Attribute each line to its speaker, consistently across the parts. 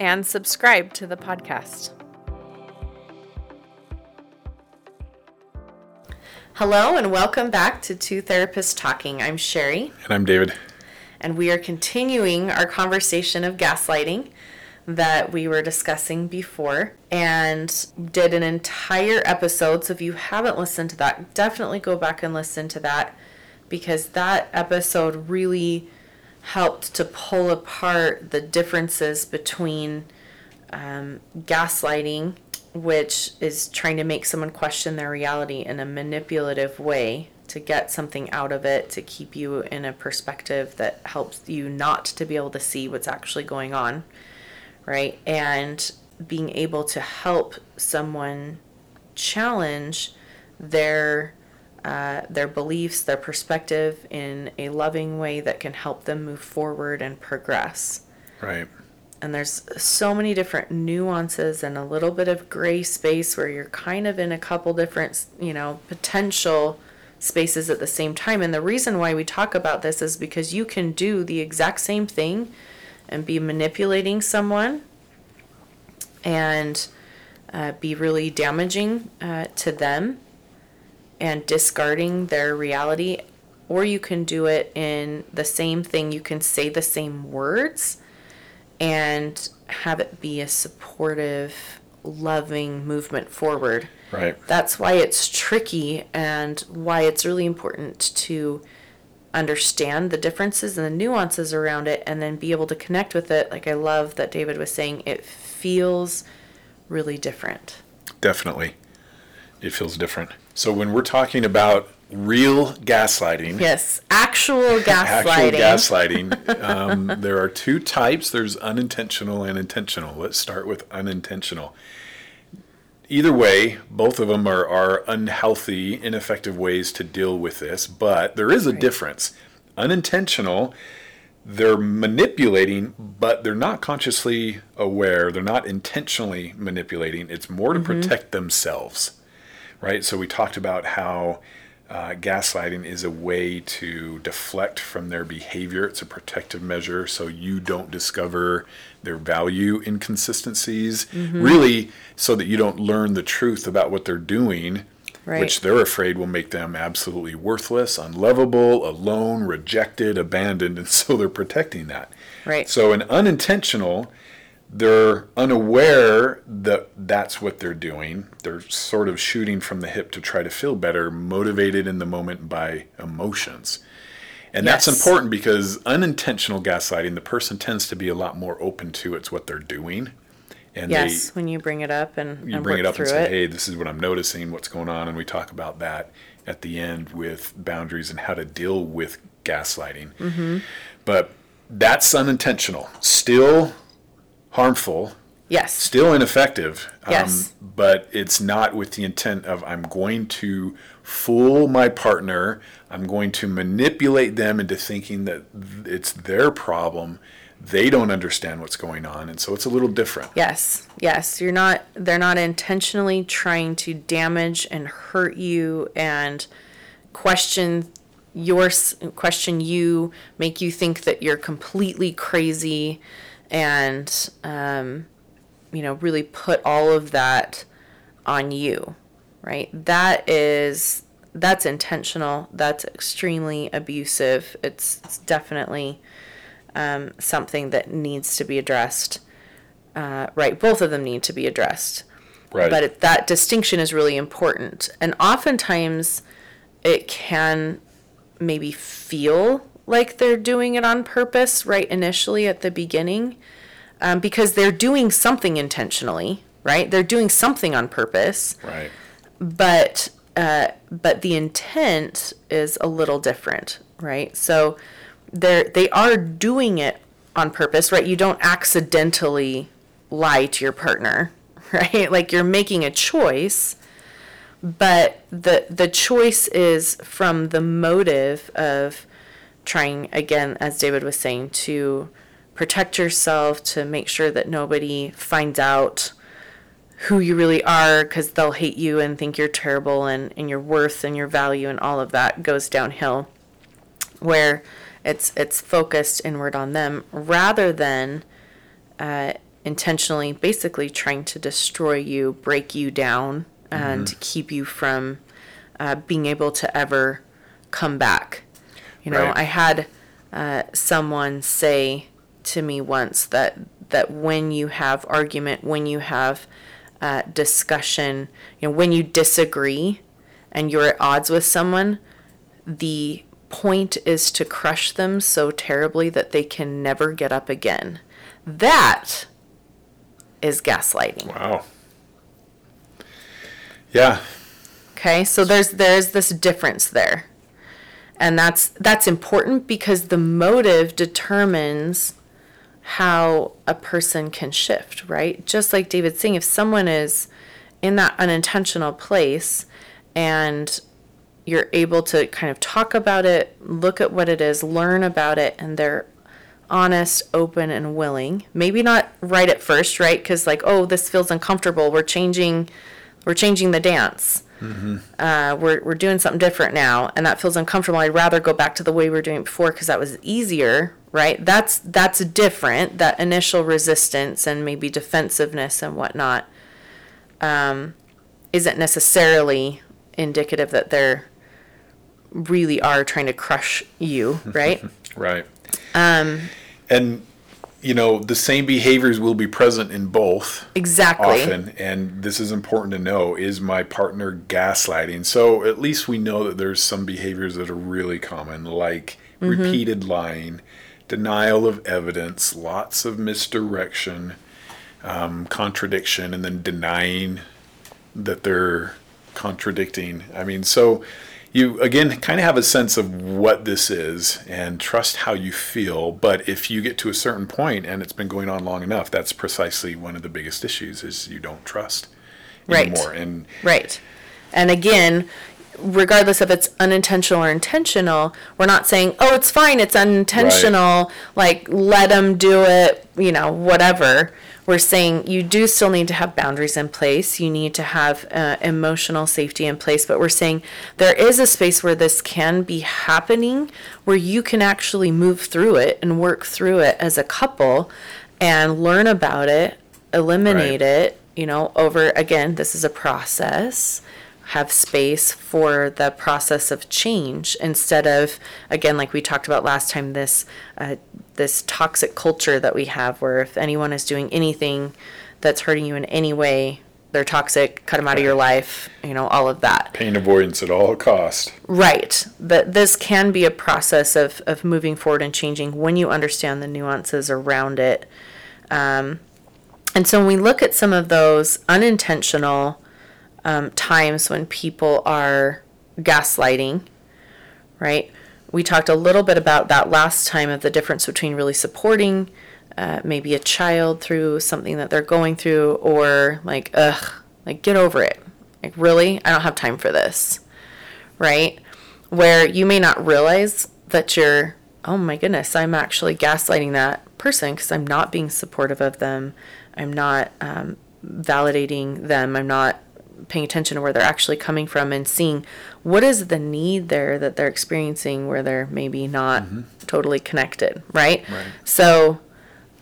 Speaker 1: and subscribe to the podcast. Hello, and welcome back to Two Therapists Talking. I'm Sherry.
Speaker 2: And I'm David.
Speaker 1: And we are continuing our conversation of gaslighting that we were discussing before and did an entire episode. So if you haven't listened to that, definitely go back and listen to that because that episode really helped to pull apart the differences between um, gaslighting, which is trying to make someone question their reality in a manipulative way to get something out of it, to keep you in a perspective that helps you not to be able to see what's actually going on, right? And being able to help someone challenge their uh, their beliefs, their perspective in a loving way that can help them move forward and progress.
Speaker 2: Right.
Speaker 1: And there's so many different nuances and a little bit of gray space where you're kind of in a couple different, you know, potential spaces at the same time. And the reason why we talk about this is because you can do the exact same thing and be manipulating someone and uh, be really damaging uh, to them and discarding their reality, or you can do it in the same thing. You can say the same words and have it be a supportive, loving movement forward.
Speaker 2: Right.
Speaker 1: That's why it's tricky and why it's really important to understand the differences and the nuances around it and then be able to connect with it. Like I love that David was saying, it feels really different.
Speaker 2: Definitely. It feels different. So when we're talking about real gaslighting,
Speaker 1: Yes, actual gaslighting.
Speaker 2: actual gaslighting, um, there are two types. There's unintentional and intentional. Let's start with unintentional. Either way, both of them are, are unhealthy, ineffective ways to deal with this, but there is a
Speaker 1: Right.
Speaker 2: difference. Unintentional, they're manipulating, but they're not consciously aware. They're not intentionally manipulating. It's more to protect themselves right? So we talked about how uh, gaslighting is a way to deflect from their behavior. It's a protective measure so you don't discover their value inconsistencies, really, so that you don't learn the truth about what they're doing.
Speaker 1: Right.
Speaker 2: Which they're afraid will make them absolutely worthless, unlovable, alone, rejected, abandoned, and so they're protecting that.
Speaker 1: Right.
Speaker 2: So, an unintentional, they're unaware that that's what they're doing. They're sort of shooting from the hip to try to feel better, motivated in the moment by emotions. And that's important because unintentional gaslighting, the person tends to be a lot more open to it's what they're doing. And
Speaker 1: yes, when you bring it up and,
Speaker 2: you
Speaker 1: and
Speaker 2: bring it up and say,
Speaker 1: it.
Speaker 2: hey, this is what I'm noticing, what's going on. And we talk about that at the end with boundaries and how to deal with gaslighting.
Speaker 1: Mm-hmm.
Speaker 2: But that's unintentional. Still harmful,
Speaker 1: yes.
Speaker 2: still ineffective. um,
Speaker 1: Yes.
Speaker 2: but it's not with the intent of I'm going to fool my partner. I'm going to manipulate them into thinking that it's their problem. They don't understand what's going on, and so it's a little different.
Speaker 1: Yes. Yes. You're not they're not intentionally trying to damage and hurt you and question your question you, make you think that you're completely crazy and um you know, really put all of that on you, right? That is that's intentional. That's extremely abusive. It's, it's definitely um, something that needs to be addressed. Uh, right, both of them need to be addressed.
Speaker 2: Right.
Speaker 1: But it, that distinction is really important, and oftentimes it can maybe feel like they're doing it on purpose right initially at the beginning um, because they're doing something intentionally right they're doing something on purpose
Speaker 2: right.
Speaker 1: but uh, but the intent is a little different, right? So they're they are doing it on purpose, right? You don't accidentally lie to your partner, right? Like you're making a choice, but the the choice is from the motive of trying again as David was saying to protect yourself to make sure that nobody finds out who you really are because they'll hate you and think you're terrible and, and your worth and your value and all of that goes downhill where it's it's focused inward on them rather than uh, intentionally basically trying to destroy you break you down and
Speaker 2: Mm-hmm.
Speaker 1: keep you from uh, being able to ever come back you know
Speaker 2: Right.
Speaker 1: i had uh, someone say to me once that that when you have argument when you have uh, discussion you know when you disagree and you're at odds with someone the point is to crush them so terribly that they can never get up again that is gaslighting
Speaker 2: Wow. Yeah.
Speaker 1: Okay, so there's there's this difference there. And that's that's important because the motive determines how a person can shift, right? Just like David's saying, if someone is in that unintentional place and you're able to kind of talk about it, look at what it is, learn about it, and they're honest, open, and willing. Maybe not right at first, right? Because like, oh, this feels uncomfortable. We're changing, we're changing the dance. Uh, we're we're doing something different now, and that feels uncomfortable. I'd rather go back to the way we were doing it before because that was easier, right? That's that's different. That initial resistance and maybe defensiveness and whatnot um, isn't necessarily indicative that they're really are trying to crush you, right?
Speaker 2: Right. Um, and you know the same behaviors will be present in both
Speaker 1: exactly.
Speaker 2: often, and this is important to know: is my partner gaslighting? So at least we know that there's some behaviors that are really common, like
Speaker 1: Mm-hmm.
Speaker 2: repeated lying, denial of evidence, lots of misdirection, um, contradiction, and then denying that they're contradicting. I mean, so you again kind of have a sense of what this is and trust how you feel. But if you get to a certain point and it's been going on long enough, that's precisely one of the biggest issues is you don't trust
Speaker 1: Right.
Speaker 2: anymore. And
Speaker 1: Right. And again, regardless if it's unintentional or intentional, we're not saying, oh, it's fine, it's unintentional, like let them do it, you know, whatever. We're saying you do still need to have boundaries in place. You need to have uh, emotional safety in place. But we're saying there is a space where this can be happening, where you can actually move through it and work through it as a couple and learn about it, eliminate
Speaker 2: Right.
Speaker 1: it, you know, over again, this is a process. Have space for the process of change instead of, again, like we talked about last time, this uh, this toxic culture that we have, where if anyone is doing anything that's hurting you in any way, they're toxic. Cut them out of your life. You know, all of that.
Speaker 2: pain avoidance at all cost.
Speaker 1: Right. That this can be a process of, of moving forward and changing when you understand the nuances around it. Um, and so when we look at some of those unintentional um, times when people are gaslighting, right? We talked a little bit about that last time of the difference between really supporting uh, maybe a child through something that they're going through or like, ugh, like get over it. Like, really? I don't have time for this right? Where you may not realize that you're, oh my goodness, I'm actually gaslighting that person because I'm not being supportive of them. I'm not um, validating them. I'm not paying attention to where they're actually coming from and seeing what is the need there that they're experiencing where they're maybe not totally connected, right?
Speaker 2: Right.
Speaker 1: So,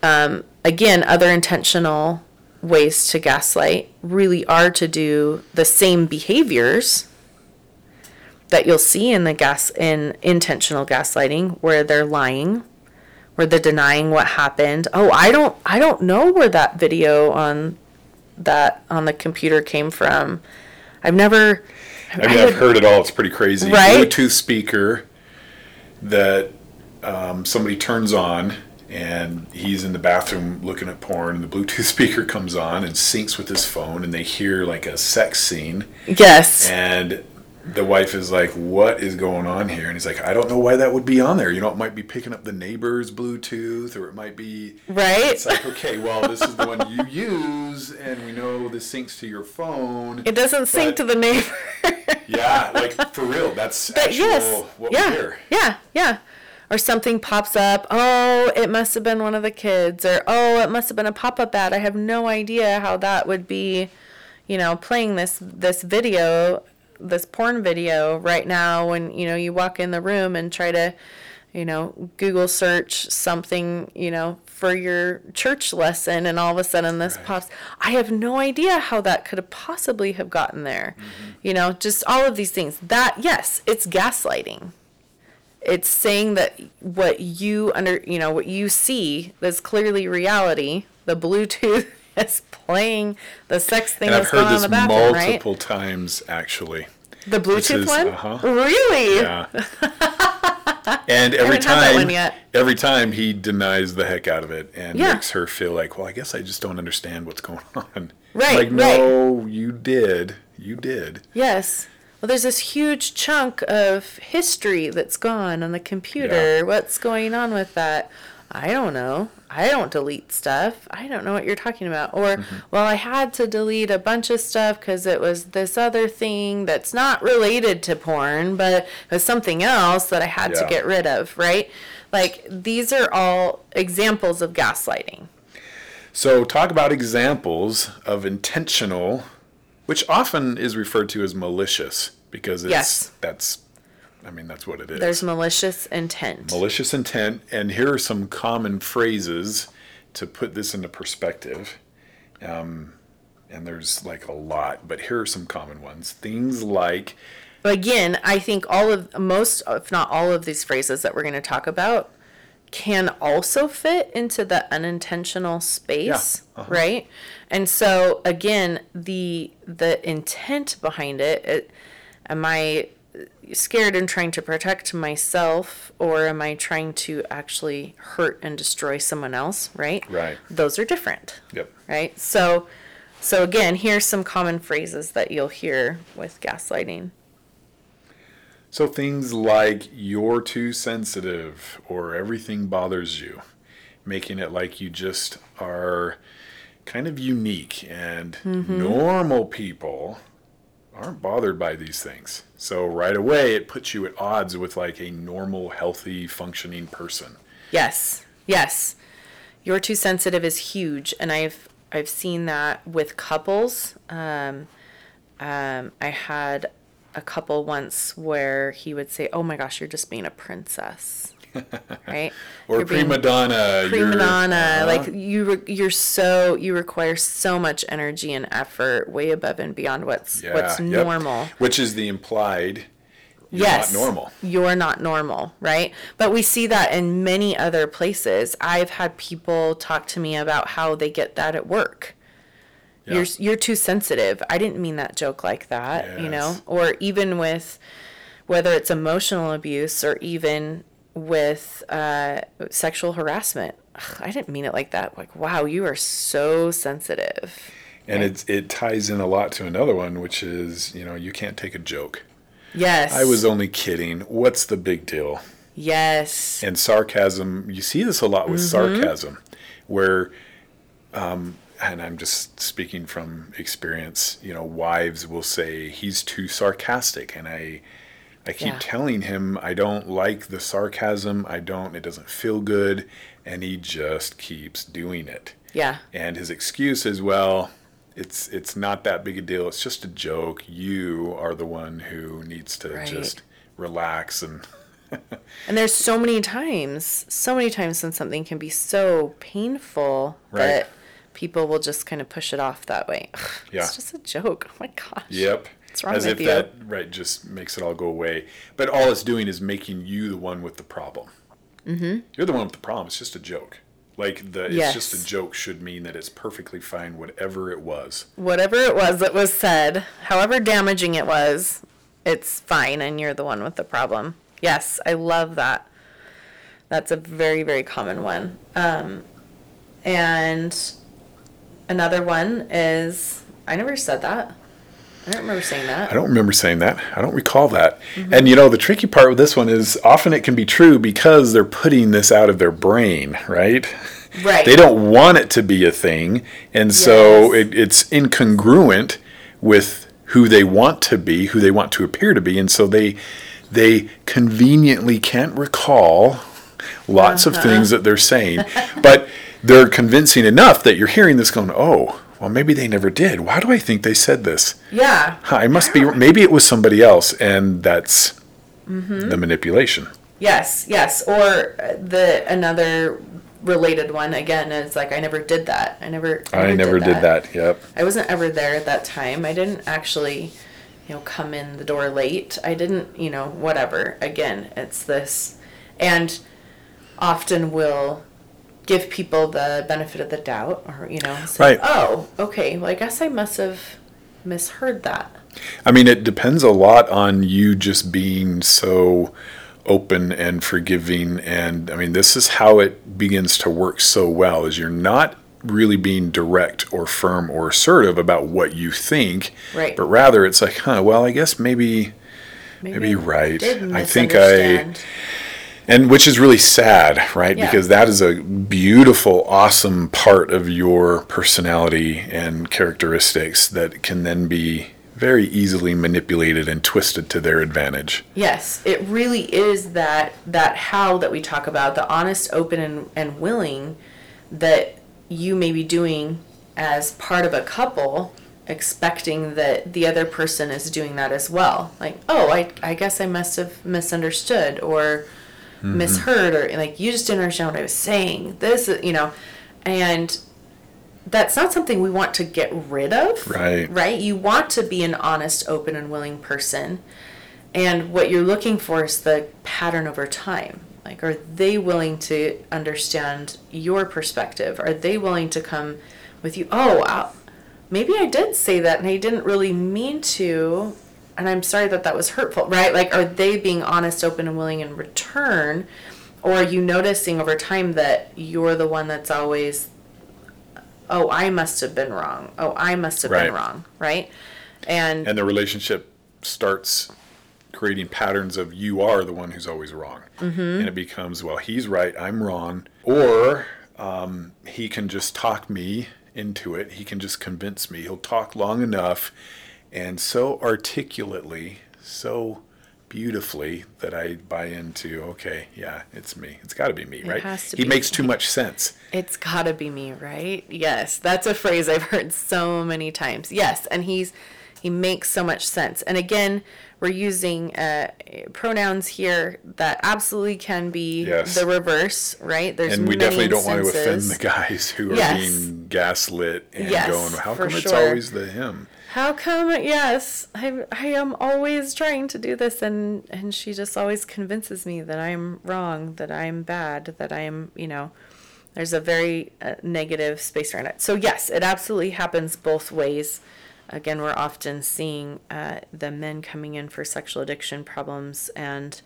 Speaker 1: um, again, other intentional ways to gaslight really are to do the same behaviors that you'll see in the gas in intentional gaslighting where they're lying where they're denying what happened oh i don't i don't know where that video on that on the computer came from i've never
Speaker 2: I mean, I've heard it all. It's pretty crazy.
Speaker 1: Right?
Speaker 2: Bluetooth speaker that um, somebody turns on, and he's in the bathroom looking at porn, and the Bluetooth speaker comes on and syncs with his phone, and they hear like a sex scene,
Speaker 1: yes
Speaker 2: and the wife is like, "What is going on here?" And he's like, "I don't know why that would be on there. You know, it might be picking up the neighbor's Bluetooth, or it might be
Speaker 1: Right?
Speaker 2: It's like, okay, well, this is the one you use, and we know this syncs to your phone.
Speaker 1: It doesn't sync to the neighbor.
Speaker 2: yeah, like for real. That's
Speaker 1: But
Speaker 2: actual
Speaker 1: yes,
Speaker 2: what we
Speaker 1: yeah,
Speaker 2: hear.
Speaker 1: yeah, yeah. Or something pops up. Oh, it must have been one of the kids. Or oh, it must have been a pop-up ad. I have no idea how that would be, you know, playing this this video, this porn video right now. When you know you walk in the room and try to, you know, Google search something, you know, for your church lesson, and all of a sudden this
Speaker 2: Right.
Speaker 1: pops. I have no idea how that could have possibly have gotten there. Mm-hmm. You know, just all of these things. That yes, it's gaslighting. It's saying that what you under you know what you see that's clearly reality. The Bluetooth is playing the sex thing
Speaker 2: And I've
Speaker 1: that's going
Speaker 2: heard
Speaker 1: on
Speaker 2: this
Speaker 1: the bathroom, right?
Speaker 2: multiple times, actually.
Speaker 1: The Bluetooth
Speaker 2: is-
Speaker 1: one,
Speaker 2: uh-huh.
Speaker 1: really?
Speaker 2: Yeah. and every
Speaker 1: haven't had that
Speaker 2: time, every time he denies the heck out of it and
Speaker 1: Yeah.
Speaker 2: makes her feel like, well, I guess I just don't understand what's going on.
Speaker 1: Right,
Speaker 2: Like, no, you did. You did.
Speaker 1: Yes. Well, there's this huge chunk of history that's gone on the computer.
Speaker 2: Yeah.
Speaker 1: What's going on with that? I don't know. I don't delete stuff. I don't know what you're talking about. Or,
Speaker 2: Mm-hmm.
Speaker 1: well, I had to delete a bunch of stuff because it was this other thing that's not related to porn, but it was something else that I had to get rid of, right? Like, these are all examples of gaslighting.
Speaker 2: So, talk about examples of intentional, which often is referred to as malicious because it's
Speaker 1: Yes.
Speaker 2: that's, I mean, that's what it is.
Speaker 1: There's malicious intent.
Speaker 2: malicious intent, and here are some common phrases to put this into perspective. Um, and there's like a lot, but here are some common ones. Things like,
Speaker 1: again, I think all of most, if not all of these phrases that we're going to talk about, can also fit into the unintentional space,
Speaker 2: Yeah, uh-huh.
Speaker 1: right? And so again, the the intent behind it, it, am I scared and trying to protect myself, or am I trying to actually hurt and destroy someone else? Right.
Speaker 2: Right.
Speaker 1: Those are different
Speaker 2: yep,
Speaker 1: right? So, so again, here's some common phrases that you'll hear with gaslighting.
Speaker 2: So things like you're too sensitive or everything bothers you, making it like you just are kind of unique and mm-hmm. normal people aren't bothered by these things. So right away it puts you at odds with like a normal, healthy, functioning person.
Speaker 1: Yes, yes, you're too sensitive is huge, and I've I've seen that with couples. Um, um, I had a couple once where he would say, "Oh my gosh, you're just being a princess," right?
Speaker 2: Or
Speaker 1: You're
Speaker 2: prima donna.
Speaker 1: prima donna
Speaker 2: uh-huh.
Speaker 1: like you re- you're so you require so much energy and effort way above and beyond what's what's
Speaker 2: yep.
Speaker 1: normal
Speaker 2: Which is the implied you're
Speaker 1: yes
Speaker 2: not normal.
Speaker 1: you're not normal right but we see that in many other places i've had people talk to me about how they get that at work
Speaker 2: Yeah.
Speaker 1: you're you're too sensitive i didn't mean that joke like that you know or even with whether it's emotional abuse or even with uh, sexual harassment Ugh, i didn't mean it like that like wow you are so sensitive
Speaker 2: And it's, it ties in a lot to another one, which is, you know, you can't take a joke.
Speaker 1: yes
Speaker 2: I was only kidding. What's the big deal?
Speaker 1: yes
Speaker 2: And sarcasm, you see this a lot with sarcasm, where, um, and I'm just speaking from experience, you know, wives will say, he's too sarcastic. And I, I keep
Speaker 1: Yeah.
Speaker 2: telling him, I don't like the sarcasm. I don't, it doesn't feel good. And he just keeps doing it.
Speaker 1: yeah
Speaker 2: And his excuse is, well, it's it's not that big a deal. It's just a joke. You are the one who needs to
Speaker 1: Right.
Speaker 2: just relax and
Speaker 1: And there's so many times, so many times when something can be so painful
Speaker 2: Right.
Speaker 1: that people will just kind of push it off that way. Ugh,
Speaker 2: Yeah.
Speaker 1: It's just a joke. Oh my gosh.
Speaker 2: yep.
Speaker 1: What's wrong
Speaker 2: As
Speaker 1: with
Speaker 2: if
Speaker 1: you?
Speaker 2: that right just makes it all go away. But all it's doing is making you the one with the problem. Mm-hmm. You're the one with the problem. It's just a joke. Like the it's just a joke should mean that it's perfectly fine, whatever it was.
Speaker 1: Whatever it was that was said, however damaging it was, it's fine and you're the one with the problem. Yes, I love that. That's a very, very common one. Um, and another one is I never said that. I don't remember saying that.
Speaker 2: I don't remember saying that. I don't recall that. And you know, the tricky part with this one is often it can be true because they're putting this out of their brain, right?
Speaker 1: Right.
Speaker 2: They don't want it to be a thing, and so it, it's incongruent with who they want to be, who they want to appear to be, and so they they conveniently can't recall lots
Speaker 1: Uh-huh.
Speaker 2: of things that they're saying, but they're convincing enough that you're hearing this going, oh. Well, maybe they never did. Why do I think they said this?
Speaker 1: Yeah.
Speaker 2: Huh, I must be. Maybe it was somebody else, and that's
Speaker 1: Mm-hmm.
Speaker 2: the manipulation.
Speaker 1: Yes, yes. Or uh, the another related one again is like I never did that. I never.
Speaker 2: I never did that. Yep.
Speaker 1: I wasn't ever there at that time. I didn't actually, you know, come in the door late. I didn't, you know, whatever. Again, it's this, and often will give people the benefit of the doubt, or you know, say,
Speaker 2: Right.
Speaker 1: oh, okay. Well, I guess I must have misheard that.
Speaker 2: I mean, it depends a lot on you just being so open and forgiving. And I mean, this is how it begins to work so well: is you're not really being direct or firm or assertive about what you think,
Speaker 1: Right.
Speaker 2: but rather it's like, huh, well, I guess maybe Maybe you're right. I think I-. and which is really sad, right?
Speaker 1: Yeah.
Speaker 2: Because that is a beautiful, awesome part of your personality and characteristics that can then be very easily manipulated and twisted to their advantage.
Speaker 1: Yes, it really is that that how that we talk about the honest, open, and, and willing that you may be doing as part of a couple, expecting that the other person is doing that as well. Like, oh, I I guess I must have misunderstood or Mm-hmm. misheard or like you just didn't understand what I was saying. This, is- you know, and that's not something we want to get rid of.
Speaker 2: Right.
Speaker 1: Right? You want to be an honest, open, and willing person. And what you're looking for is the pattern over time. Like, are they willing to understand your perspective? Are they willing to come with you? Oh, I, maybe I did say that and I didn't really mean to. And I'm sorry that that was hurtful, right? Like, are they being honest, open, and willing in return? Or are you noticing over time that you're the one that's always, oh, I must have been wrong. Oh, I must have
Speaker 2: Right.
Speaker 1: been wrong, right? And,
Speaker 2: And the relationship starts creating patterns of you are the one who's always wrong. And it becomes, well, he's right, I'm wrong. Or um, he can just talk me into it. He can just convince me. He'll talk long enough and so articulately, so beautifully that I buy into, okay, yeah, it's me. It's got to be me, right?
Speaker 1: has to
Speaker 2: he
Speaker 1: be
Speaker 2: makes
Speaker 1: me.
Speaker 2: too much sense.
Speaker 1: It's gotta be me, right? Yes, that's a phrase I've heard so many times. Yes, and he's he makes so much sense. And again, we're using uh, pronouns here that absolutely can be
Speaker 2: Yes.
Speaker 1: the reverse, right? There's
Speaker 2: And we definitely don't want to offend the guys who are
Speaker 1: Yes.
Speaker 2: being gaslit and
Speaker 1: Yes,
Speaker 2: going, how come it's
Speaker 1: sure.
Speaker 2: always the him?
Speaker 1: How come? Yes, I I am always trying to do this, and and she just always convinces me that I'm wrong, that I'm bad, that I'm you know. There's a very uh, negative space around it. So yes, it absolutely happens both ways. Again, we're often seeing uh, the men coming in for sexual addiction problems, and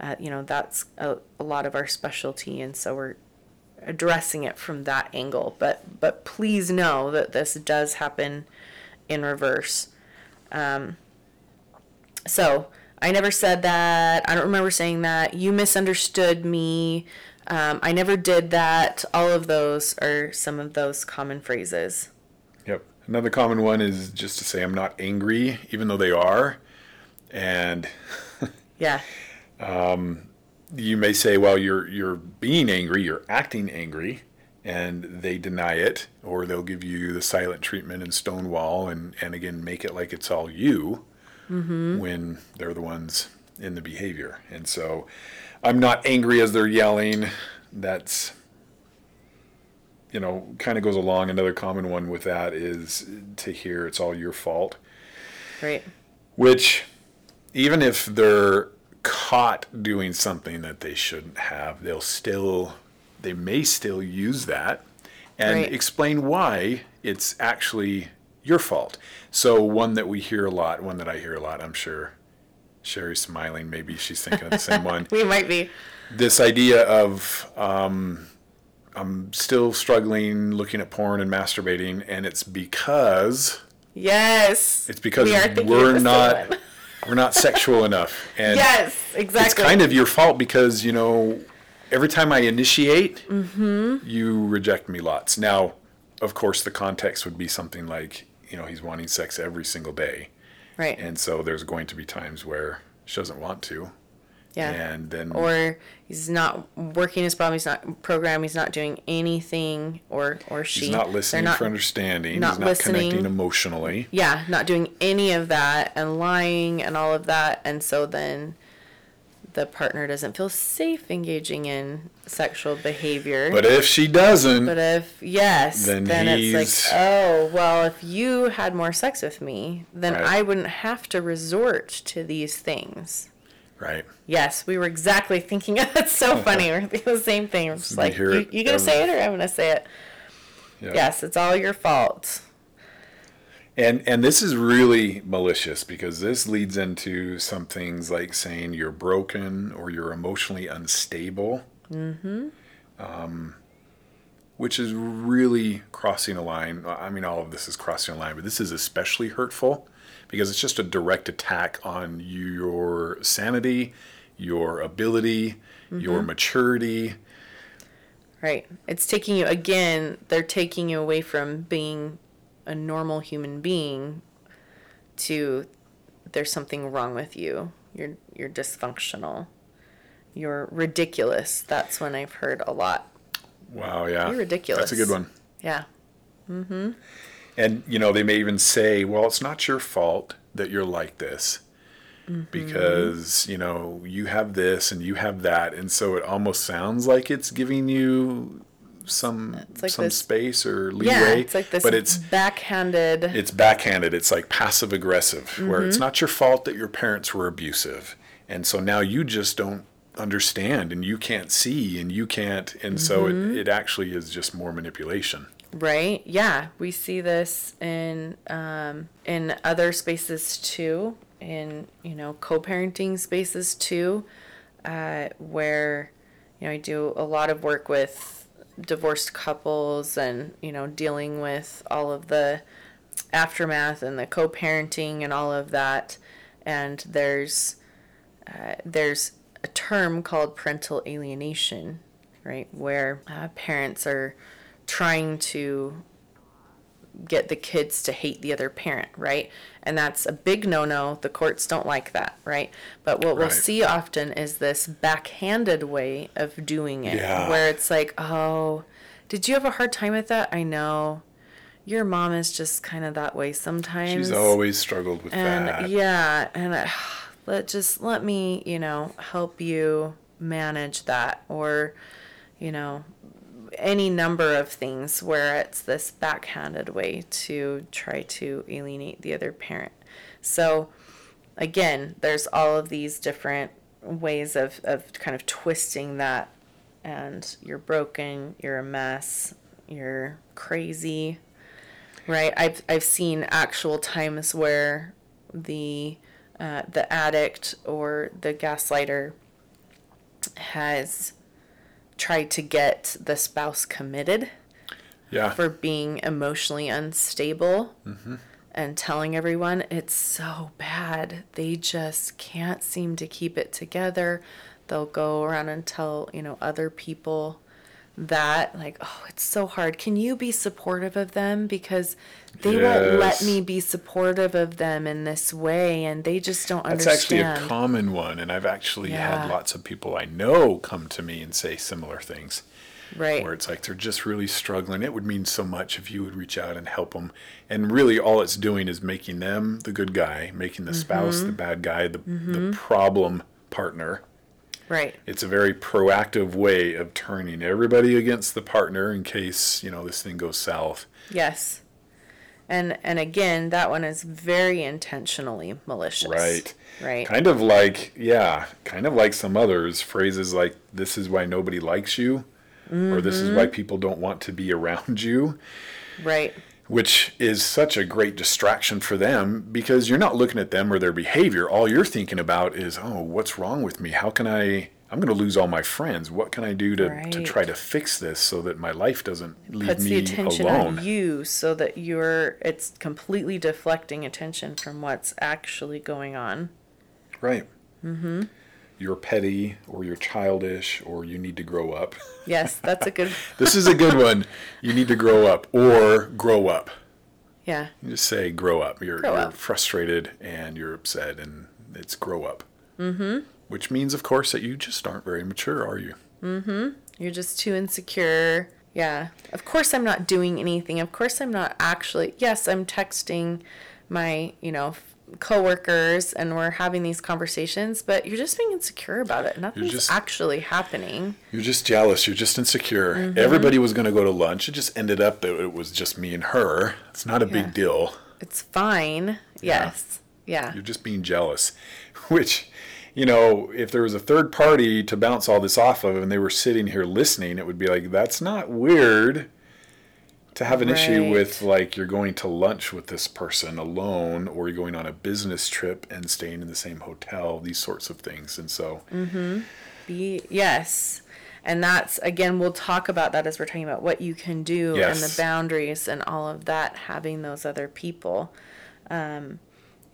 Speaker 1: uh, you know that's a, a lot of our specialty, and so we're addressing it from that angle. But but please know that this does happen in reverse. Um, so I never said that. I don't remember saying that. You misunderstood me. Um, I never did that. All of those are some of those common phrases.
Speaker 2: Another common one is just to say I'm not angry, even though they are. And
Speaker 1: Yeah.
Speaker 2: Um, you may say, well, you're you're being angry, you're acting angry, and they deny it, or they'll give you the silent treatment and stonewall, and and again make it like it's all you, mm-hmm. when they're the ones in the behavior. And so, I'm not angry as they're yelling. That's you know kind of goes along. Another common one with that is to hear it's all your fault.
Speaker 1: Right.
Speaker 2: Which, even if they're caught doing something that they shouldn't have, they'll still, they may still use that and
Speaker 1: Right.
Speaker 2: explain why it's actually your fault. So, one that we hear a lot, one that I hear a lot, I'm sure Sherry's smiling, maybe she's thinking of the same one.
Speaker 1: We might be.
Speaker 2: This idea of, um, I'm still struggling looking at porn and masturbating, and it's because
Speaker 1: Yes.
Speaker 2: It's because
Speaker 1: We are
Speaker 2: we're not we're not sexual enough. And
Speaker 1: Yes, exactly.
Speaker 2: it's kind of your fault because, you know, every time I initiate,
Speaker 1: Mm-hmm.
Speaker 2: you reject me lots. Now, of course, the context would be something like, you know, he's wanting sex every single day.
Speaker 1: right.
Speaker 2: And so there's going to be times where she doesn't want to.
Speaker 1: Yeah.
Speaker 2: And then
Speaker 1: or he's not working his problem. He's not program. He's not doing anything, or or she.
Speaker 2: he's not listening
Speaker 1: not-
Speaker 2: for understanding.
Speaker 1: not
Speaker 2: he's not
Speaker 1: listening.
Speaker 2: connecting emotionally.
Speaker 1: Yeah, not doing any of that and lying and all of that, and so then the partner doesn't feel safe engaging in sexual behavior.
Speaker 2: But if she doesn't,
Speaker 1: But if yes,
Speaker 2: Then
Speaker 1: then, it's like, oh well, if you had more sex with me, then
Speaker 2: Right.
Speaker 1: I wouldn't have to resort to these things.
Speaker 2: Right?
Speaker 1: Yes, we were exactly thinking. That's so funny. We're thinking the same thing. We're just
Speaker 2: We
Speaker 1: like, you, you gonna say it or I'm gonna say it?
Speaker 2: Yeah.
Speaker 1: Yes, it's all your fault.
Speaker 2: And and this is really malicious because this leads into some things like saying you're broken or you're emotionally unstable. Mm-hmm. Um, which is really crossing a line. I mean, all of this is crossing a line, but this is especially hurtful because it's just a direct attack on your sanity, your ability, your mm-hmm. maturity.
Speaker 1: Right. It's taking you again. They're taking you away from being a normal human being to there's something wrong with you. You're you're dysfunctional. You're ridiculous. That's when I've heard a lot.
Speaker 2: Wow, yeah.
Speaker 1: You're ridiculous.
Speaker 2: That's a good one.
Speaker 1: Yeah. Mm-hmm.
Speaker 2: And you know, they may even say, "Well, it's not your fault that you're like this."
Speaker 1: Mm-hmm.
Speaker 2: Because, you know, you have this and you have that, and so it almost sounds like it's giving you some
Speaker 1: like
Speaker 2: some
Speaker 1: this-
Speaker 2: space or leeway.
Speaker 1: Yeah. It's like this
Speaker 2: but it's
Speaker 1: backhanded.
Speaker 2: it's backhanded. It's like passive aggressive, where
Speaker 1: Mm-hmm.
Speaker 2: it's not your fault that your parents were abusive, and so now you just don't understand and you can't see and you can't, and so
Speaker 1: Mm-hmm.
Speaker 2: it, it actually is just more manipulation.
Speaker 1: Right. Yeah, we see this in um, in other spaces too, in you know co-parenting spaces too, uh, where you know I do a lot of work with divorced couples and you know dealing with all of the aftermath and the co-parenting and all of that, and there's uh, there's a term called parental alienation, right, where uh, parents are trying to get the kids to hate the other parent, right? And that's a big no no. The courts don't like that, right? But what we'll see often is this backhanded way of doing it,
Speaker 2: Yeah.
Speaker 1: where it's like, oh, did you have a hard time with that? I know. Your mom is just kind of that way sometimes.
Speaker 2: She's always struggled with
Speaker 1: and
Speaker 2: that.
Speaker 1: yeah, and I, let just let me, you know, help you manage that or you know, any number of things where it's this backhanded way to try to alienate the other parent. So, again, there's all of these different ways of, of kind of twisting that. And you're broken, you're a mess, you're crazy, right? I've, I've seen actual times where the, uh, the addict or the gaslighter has tried to get the spouse committed
Speaker 2: Yeah.
Speaker 1: for being emotionally unstable
Speaker 2: Mm-hmm.
Speaker 1: and telling everyone it's so bad. They just can't seem to keep it together. They'll go around and tell, you know, other people that like, oh, it's so hard. Can you be supportive of them because they won't let me be supportive of them in this way and they just don't understand
Speaker 2: That's actually a common one, and I've actually
Speaker 1: Yeah.
Speaker 2: had lots of people I know come to me and say similar things.
Speaker 1: right.
Speaker 2: Where it's like they're just really struggling. It would mean so much if you would reach out and help them. And really, all it's doing is making them the good guy, making the spouse
Speaker 1: Mm-hmm.
Speaker 2: the bad guy, the, the problem partner.
Speaker 1: Right.
Speaker 2: It's a very proactive way of turning everybody against the partner in case, you know, this thing goes south.
Speaker 1: Yes. And and again, that one is very intentionally malicious.
Speaker 2: Right.
Speaker 1: Right.
Speaker 2: Kind of like, yeah, kind of like some others. Phrases like, this is why nobody likes you, or this is
Speaker 1: Mm-hmm.
Speaker 2: why people don't want to be around you,
Speaker 1: Right.
Speaker 2: Which is such a great distraction for them because you're not looking at them or their behavior. All you're thinking about is, oh, what's wrong with me? How can I I'm going to lose all my friends. What can I do to, to try to fix this so that my life doesn't leave
Speaker 1: puts the
Speaker 2: me
Speaker 1: attention
Speaker 2: alone?
Speaker 1: on you so that you're it's completely deflecting attention from what's actually going on
Speaker 2: Right. Mm-hmm. You're petty or you're childish or you need to grow up.
Speaker 1: yes that's a good
Speaker 2: this is a good one. You need to grow up or grow up.
Speaker 1: yeah
Speaker 2: You just say grow up. You're,
Speaker 1: Grow
Speaker 2: you're
Speaker 1: up.
Speaker 2: frustrated and you're upset and it's grow up. Mm-hmm. Which means, of course, that you just aren't very mature, are you? Mm-hmm.
Speaker 1: You're just too insecure yeah of course i'm not doing anything of course i'm not actually yes i'm texting my you know coworkers and we're having these conversations but you're just being insecure about it nothing's
Speaker 2: just-
Speaker 1: actually happening
Speaker 2: You're just jealous. You're just insecure.
Speaker 1: Mm-hmm.
Speaker 2: Everybody was going to go to lunch. It just ended up that it was just me and her. It's not a
Speaker 1: Yeah.
Speaker 2: big deal.
Speaker 1: it's fine yes yeah
Speaker 2: You're just being jealous. Which, you know, if there was a third party to bounce all this off of and they were sitting here listening, it would be like, that's not weird to have an issue with like you're going to lunch with this person alone or you're going on a business trip and staying in the same hotel, these sorts of things. And so, mm-hmm.
Speaker 1: Be yes. And that's again we'll talk about that as we're talking about what you can do and the boundaries and all of that having those other people. Um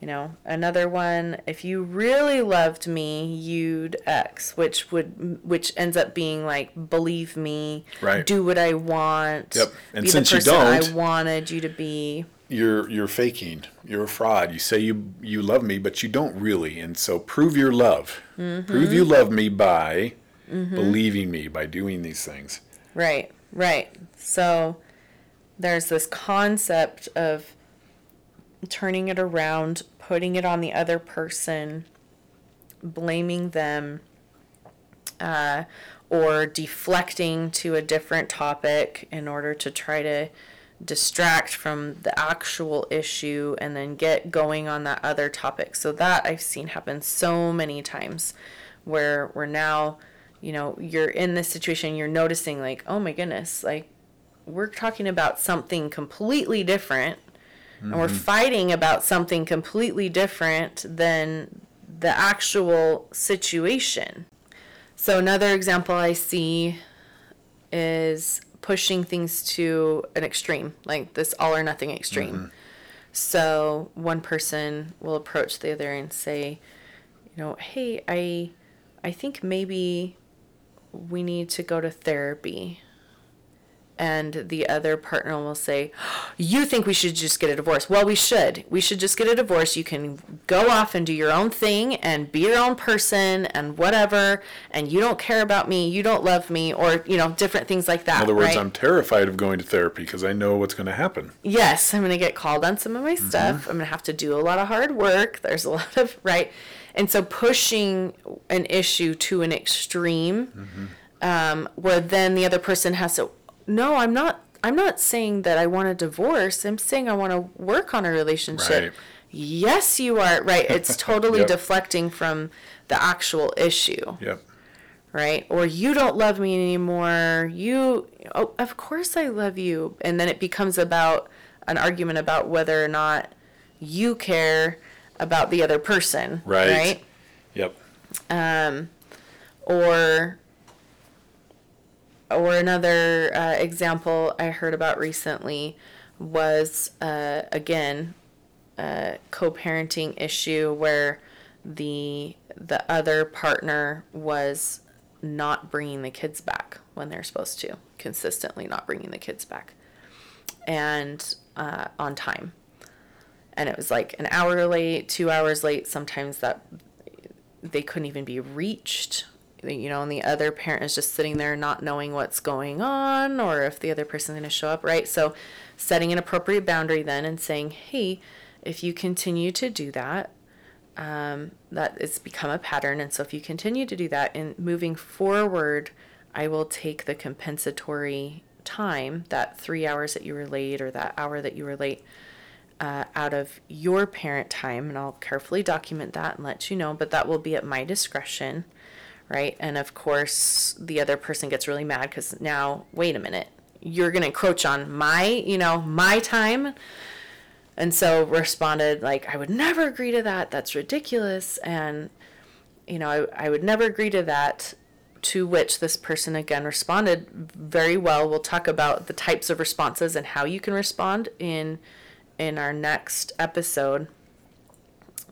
Speaker 1: you know, another one if you really loved me, you'd X, which would which ends up being like believe me,
Speaker 2: Right.
Speaker 1: do what I want,
Speaker 2: Yep. And
Speaker 1: be
Speaker 2: since
Speaker 1: the
Speaker 2: you
Speaker 1: person I
Speaker 2: don't-
Speaker 1: wanted you to be.
Speaker 2: you're you're faking. You're a fraud. You say you you love me, but you don't really. And so prove your love. Mm-hmm. Prove you love me by mm-hmm. believing me by doing these things.
Speaker 1: Right, right. So there's this concept of turning it around, putting it on the other person, blaming them, uh, or deflecting to a different topic in order to try to distract from the actual issue and then get going on that other topic. So that I've seen happen so many times where we're now, you know, you're in this situation, you're noticing like, oh my goodness, like we're talking about something completely different and we're mm-hmm. fighting about something completely different than the actual situation. So another example I see is pushing things to an extreme, like this all or nothing extreme. Mm-hmm. So one person will approach the other and say, you know, hey, I I think maybe we need to go to therapy. And the other partner will say, You think we should just get a divorce? Well, we should. We should just get a divorce. You can go off and do your own thing and be your own person and whatever. And you don't care about me. You don't love me, or, you know, different things like that.
Speaker 2: In other words,
Speaker 1: right?
Speaker 2: I'm terrified of going to therapy because I know what's going to happen.
Speaker 1: yes, I'm going to get called on some of my stuff. I'm going to have to do a lot of hard work. There's a lot of, right? And so pushing an issue to an extreme um, where then the other person has to, no, I'm not, I'm not saying that I want a divorce. I'm saying I want to work on a relationship.
Speaker 2: Right.
Speaker 1: Yes, you are. Right. It's totally
Speaker 2: Yep.
Speaker 1: deflecting from the actual issue
Speaker 2: Yep.
Speaker 1: right? Or you don't love me anymore. You, oh, of course I love you. And then it becomes about an argument about whether or not you care about the other person,
Speaker 2: Right.
Speaker 1: right?
Speaker 2: Yep.
Speaker 1: Um, or, or another uh, example I heard about recently was uh, again a co-parenting issue where the the other partner was not bringing the kids back when they're supposed to consistently not bringing the kids back and uh, on time. And it was like an hour late two hours late sometimes that they couldn't even be reached you know and the other parent is just sitting there not knowing what's going on or if the other person's going to show up right? So setting an appropriate boundary then and saying hey if you continue to do that um, that it's become a pattern and so if you continue to do that and moving forward i will take the compensatory time that three hours that you were late or that hour that you were late uh, out of your parent time, and I'll carefully document that and let you know, but that will be at my discretion, right? And of course, the other person gets really mad because now, wait a minute, you're going to encroach on my, you know, my time. And so responded, like, I would never agree to that. That's ridiculous. And, you know, I, I would never agree to that. to which this person again responded very well. We'll talk about the types of responses and how you can respond in in our next episode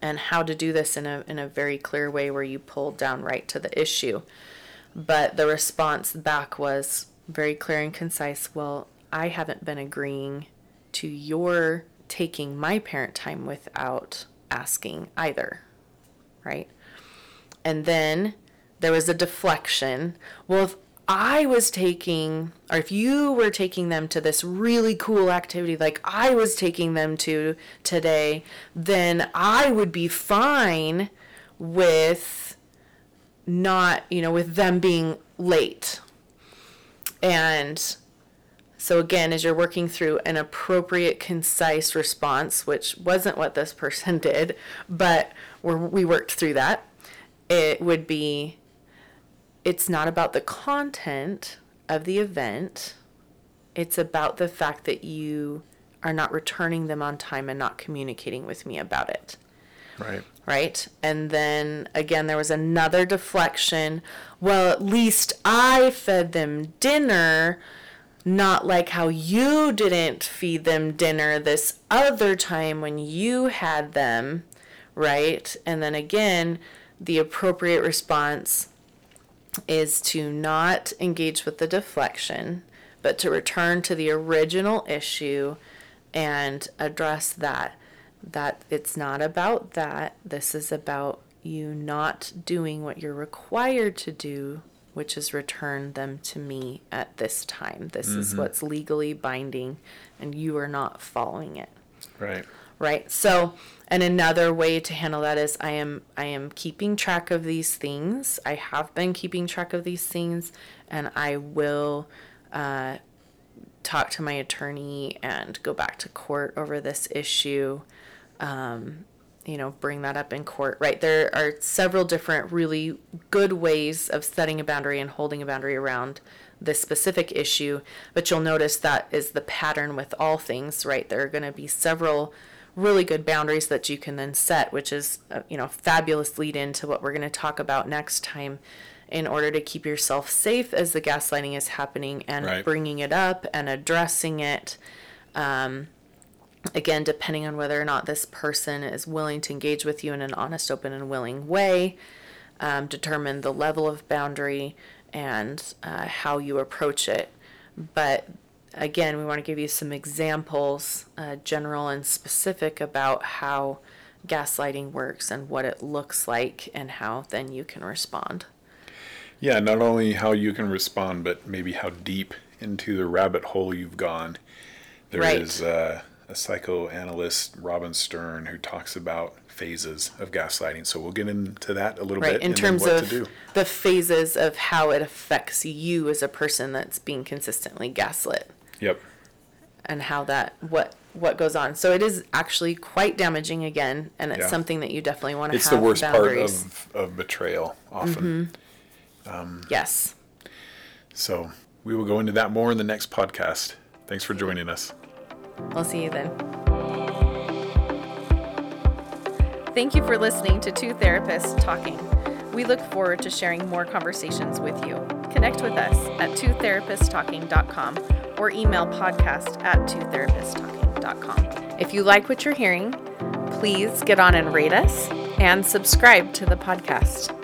Speaker 1: and how to do this in a in a very clear way where you pull down right to the issue. But the response back was very clear and concise. Well, I haven't been agreeing to your taking my parent time without asking either. Right? And then there was a deflection. Well, I was taking, or if you were taking them to this really cool activity like I was taking them to today, then I would be fine with not, you know, with them being late. And so, again, as you're working through an appropriate, concise response, which wasn't what this person did, but we worked through that, it would be it's not about the content of the event, it's about the fact that you are not returning them on time and not communicating with me about it.
Speaker 2: Right.
Speaker 1: Right. And then again, there was another deflection. Well, at least I fed them dinner, not like how you didn't feed them dinner this other time when you had them. Right. And then again, the appropriate response is to not engage with the deflection, but to return to the original issue and address that. That it's not about that. This is about you not doing what you're required to do, which is return them to me at this time. This mm-hmm. is what's legally binding, and you are not following it.
Speaker 2: Right.
Speaker 1: Right. So, and another way to handle that is I am I am keeping track of these things. I have been keeping track of these things, and I will uh, talk to my attorney and go back to court over this issue. Um, you know, bring that up in court, right? There are several different really good ways of setting a boundary and holding a boundary around this specific issue, but you'll notice that is the pattern with all things, right? There are going to be several really good boundaries that you can then set, which is, a, uh, you know, fabulous lead into what we're going to talk about next time in order to keep yourself safe as the gaslighting is happening and right. bringing it up and addressing it. Um, again, depending on whether or not this person is willing to engage with you in an honest, open, and willing way, um, determine the level of boundary and uh, how you approach it. But again, we want to give you some examples, uh, general and specific, about how gaslighting works and what it looks like, and how then you can respond.
Speaker 2: Yeah, not only how you can respond, but maybe how deep into the rabbit hole you've gone. There right. is uh, a psychoanalyst, Robin Stern, who talks about phases of gaslighting. So we'll get into that a little right, bit.
Speaker 1: In terms of the phases of how it affects you as a person that's being consistently gaslit.
Speaker 2: Yep.
Speaker 1: And how that what what goes on. So it is actually quite damaging again, and it's yeah. something that you definitely want to.
Speaker 2: It's the worst boundaries. part of of betrayal, often.
Speaker 1: Mm-hmm. Um, yes.
Speaker 2: So we will go into that more in the next podcast. Thanks for joining us.
Speaker 1: We'll see you then. Thank you for listening to Two Therapists Talking. We look forward to sharing more conversations with you. Connect with us at twotherapisttalking.com or email podcast at twotherapisttalking.com. If you like what you're hearing, please get on and rate us and subscribe to the podcast.